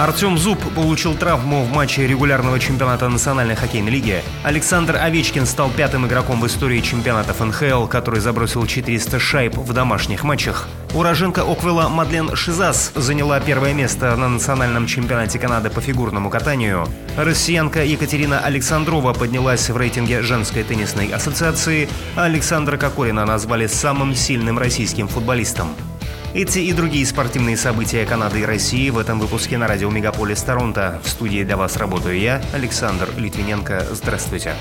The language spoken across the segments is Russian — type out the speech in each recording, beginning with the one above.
Артем Зуб получил травму в матче регулярного чемпионата Национальной хоккейной лиги. Александр Овечкин стал пятым игроком в истории чемпионатов НХЛ, который забросил 400 шайб в домашних матчах. Уроженка Оквилла Мадлен Шизас заняла первое место на национальном чемпионате Канады по фигурному катанию. Россиянка Екатерина Александрова поднялась в рейтинге женской теннисной ассоциации, а Александра Кокорина назвали самым сильным российским футболистом. Эти и другие спортивные события Канады и России в этом выпуске на радио Мегаполис Торонто. В студии для вас работаю я, Александр Литвиненко. Здравствуйте.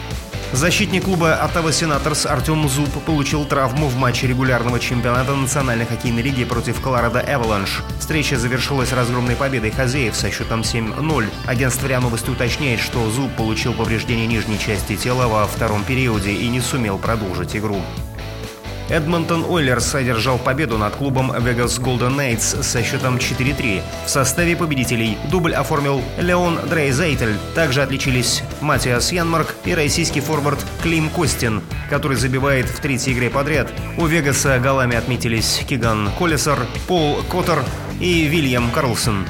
Защитник клуба «Оттава Сенаторс» Артем Зуб получил травму в матче регулярного чемпионата Национальной хоккейной лиги против Колорадо Эваланш. Встреча завершилась разгромной победой хозяев со счетом 7-0. Агентство РИА Новости уточняет, что Зуб получил повреждение нижней части тела во втором периоде и не сумел продолжить игру. Эдмонтон Ойлерс одержал победу над клубом Vegas Golden Knights со счетом 4-3. В составе победителей дубль оформил Леон Дрейзейтель. Также отличились Матиас Янмарк и российский форвард Клим Костин, который забивает в третьей игре подряд. У Вегаса голами отметились Киган Колесар, Пол Коттер и Вильям Карлсон.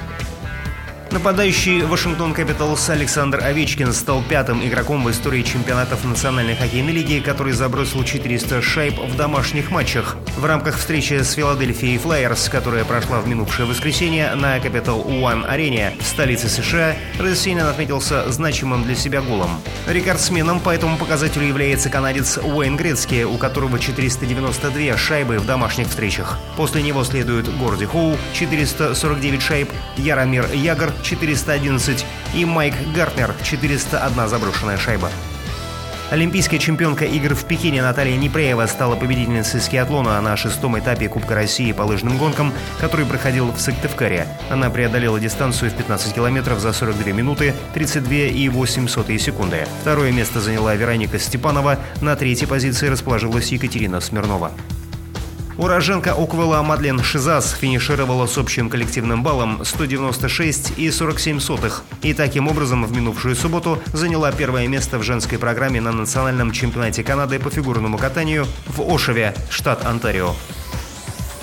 Нападающий Вашингтон Капиталс Александр Овечкин стал пятым игроком в истории чемпионатов Национальной хоккейной лиги, который забросил 400 шайб в домашних матчах. В рамках встречи с Филадельфией Флайерс, которая прошла в минувшее воскресенье на Capital One арене в столице США, россиянин отметился значимым для себя голом. Рекордсменом по этому показателю является канадец Уэйн Грецки, у которого 492 шайбы в домашних встречах. После него следует Горди Хоу, 449 шайб, Яромир Ягор, 411 и Майк Гартнер 401 заброшенная шайба. Олимпийская чемпионка игр в Пекине Наталья Непреева стала победительницей скиатлона на шестом этапе Кубка России по лыжным гонкам, который проходил в Сыктывкаре. Она преодолела дистанцию в 15 километров за 42 минуты 32,8 секунды. Второе место заняла Вероника Степанова, на третьей позиции расположилась Екатерина Смирнова. Уроженка Оквелла Мадлен Шизас финишировала с общим коллективным баллом 196 и 47 сотых. И таким образом в минувшую субботу заняла первое место в женской программе на национальном чемпионате Канады по фигурному катанию в Ошеве, штат Онтарио.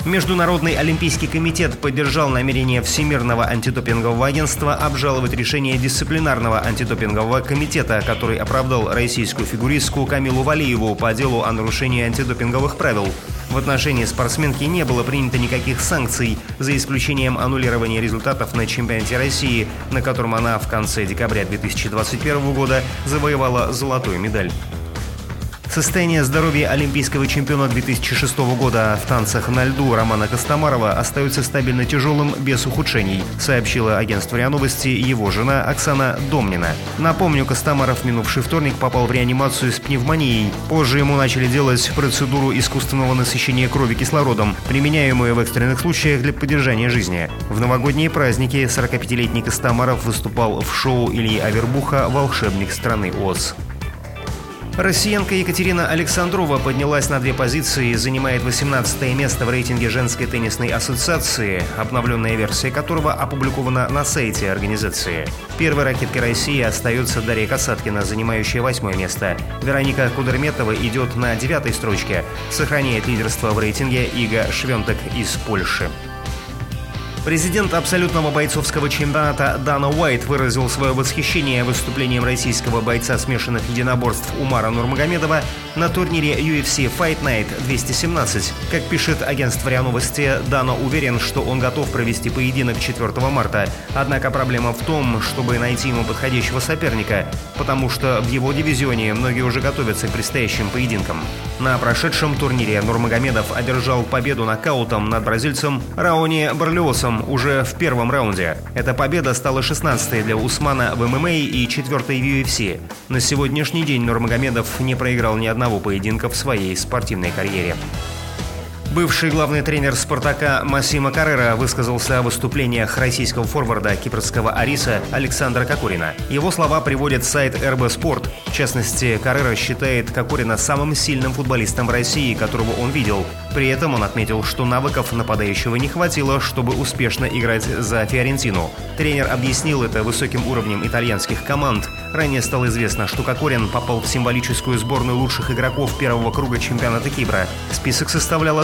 Международный олимпийский комитет поддержал намерение Всемирного антидопингового агентства обжаловать решение дисциплинарного антидопингового комитета, который оправдал российскую фигуристку Камилу Валиеву по делу о нарушении антидопинговых правил. В отношении спортсменки не было принято никаких санкций, за исключением аннулирования результатов на чемпионате России, на котором она в конце декабря 2021 года завоевала золотую медаль. Состояние здоровья олимпийского чемпиона 2006 года в танцах на льду Романа Костомарова остается стабильно тяжелым без ухудшений, сообщила агентство РИА Новости его жена Оксана Домнина. Напомню, Костомаров минувший вторник попал в реанимацию с пневмонией. Позже ему начали делать процедуру искусственного насыщения крови кислородом, применяемую в экстренных случаях для поддержания жизни. В новогодние праздники 45-летний Костомаров выступал в шоу Ильи Авербуха «Волшебник страны Оз». Россиянка Екатерина Александрова поднялась на две позиции и занимает 18 место в рейтинге женской теннисной ассоциации, обновленная версия которого опубликована на сайте организации. Первой ракеткой России остается Дарья Касаткина, занимающая восьмое место. Вероника Кудерметова идет на девятой строчке, сохраняет лидерство в рейтинге Ига Швентек из Польши. Президент абсолютного бойцовского чемпионата Дана Уайт выразил свое восхищение выступлением российского бойца смешанных единоборств Умара Нурмагомедова на турнире UFC Fight Night 217. Как пишет агентство РИА Новости, Дана уверен, что он готов провести поединок 4 марта. Однако проблема в том, чтобы найти ему подходящего соперника, потому что в его дивизионе многие уже готовятся к предстоящим поединкам. На прошедшем турнире Нурмагомедов одержал победу нокаутом над бразильцем Рауни Барлиосом уже в первом раунде. Эта победа стала 16-й для Усмана в ММА и 4-й в UFC. На сегодняшний день Нурмагомедов не проиграл ни одного поединка в своей спортивной карьере. Бывший главный тренер «Спартака» Массимо Каррера высказался о выступлениях российского форварда кипрского Ариса Александра Кокорина. Его слова приводит сайт РБ Спорт. В частности, Каррера считает Кокорина самым сильным футболистом в России, которого он видел. При этом он отметил, что навыков нападающего не хватило, чтобы успешно играть за Фиорентину. Тренер объяснил это высоким уровнем итальянских команд. Ранее стало известно, что Кокорин попал в символическую сборную лучших игроков первого круга чемпионата Кипра. Список составляла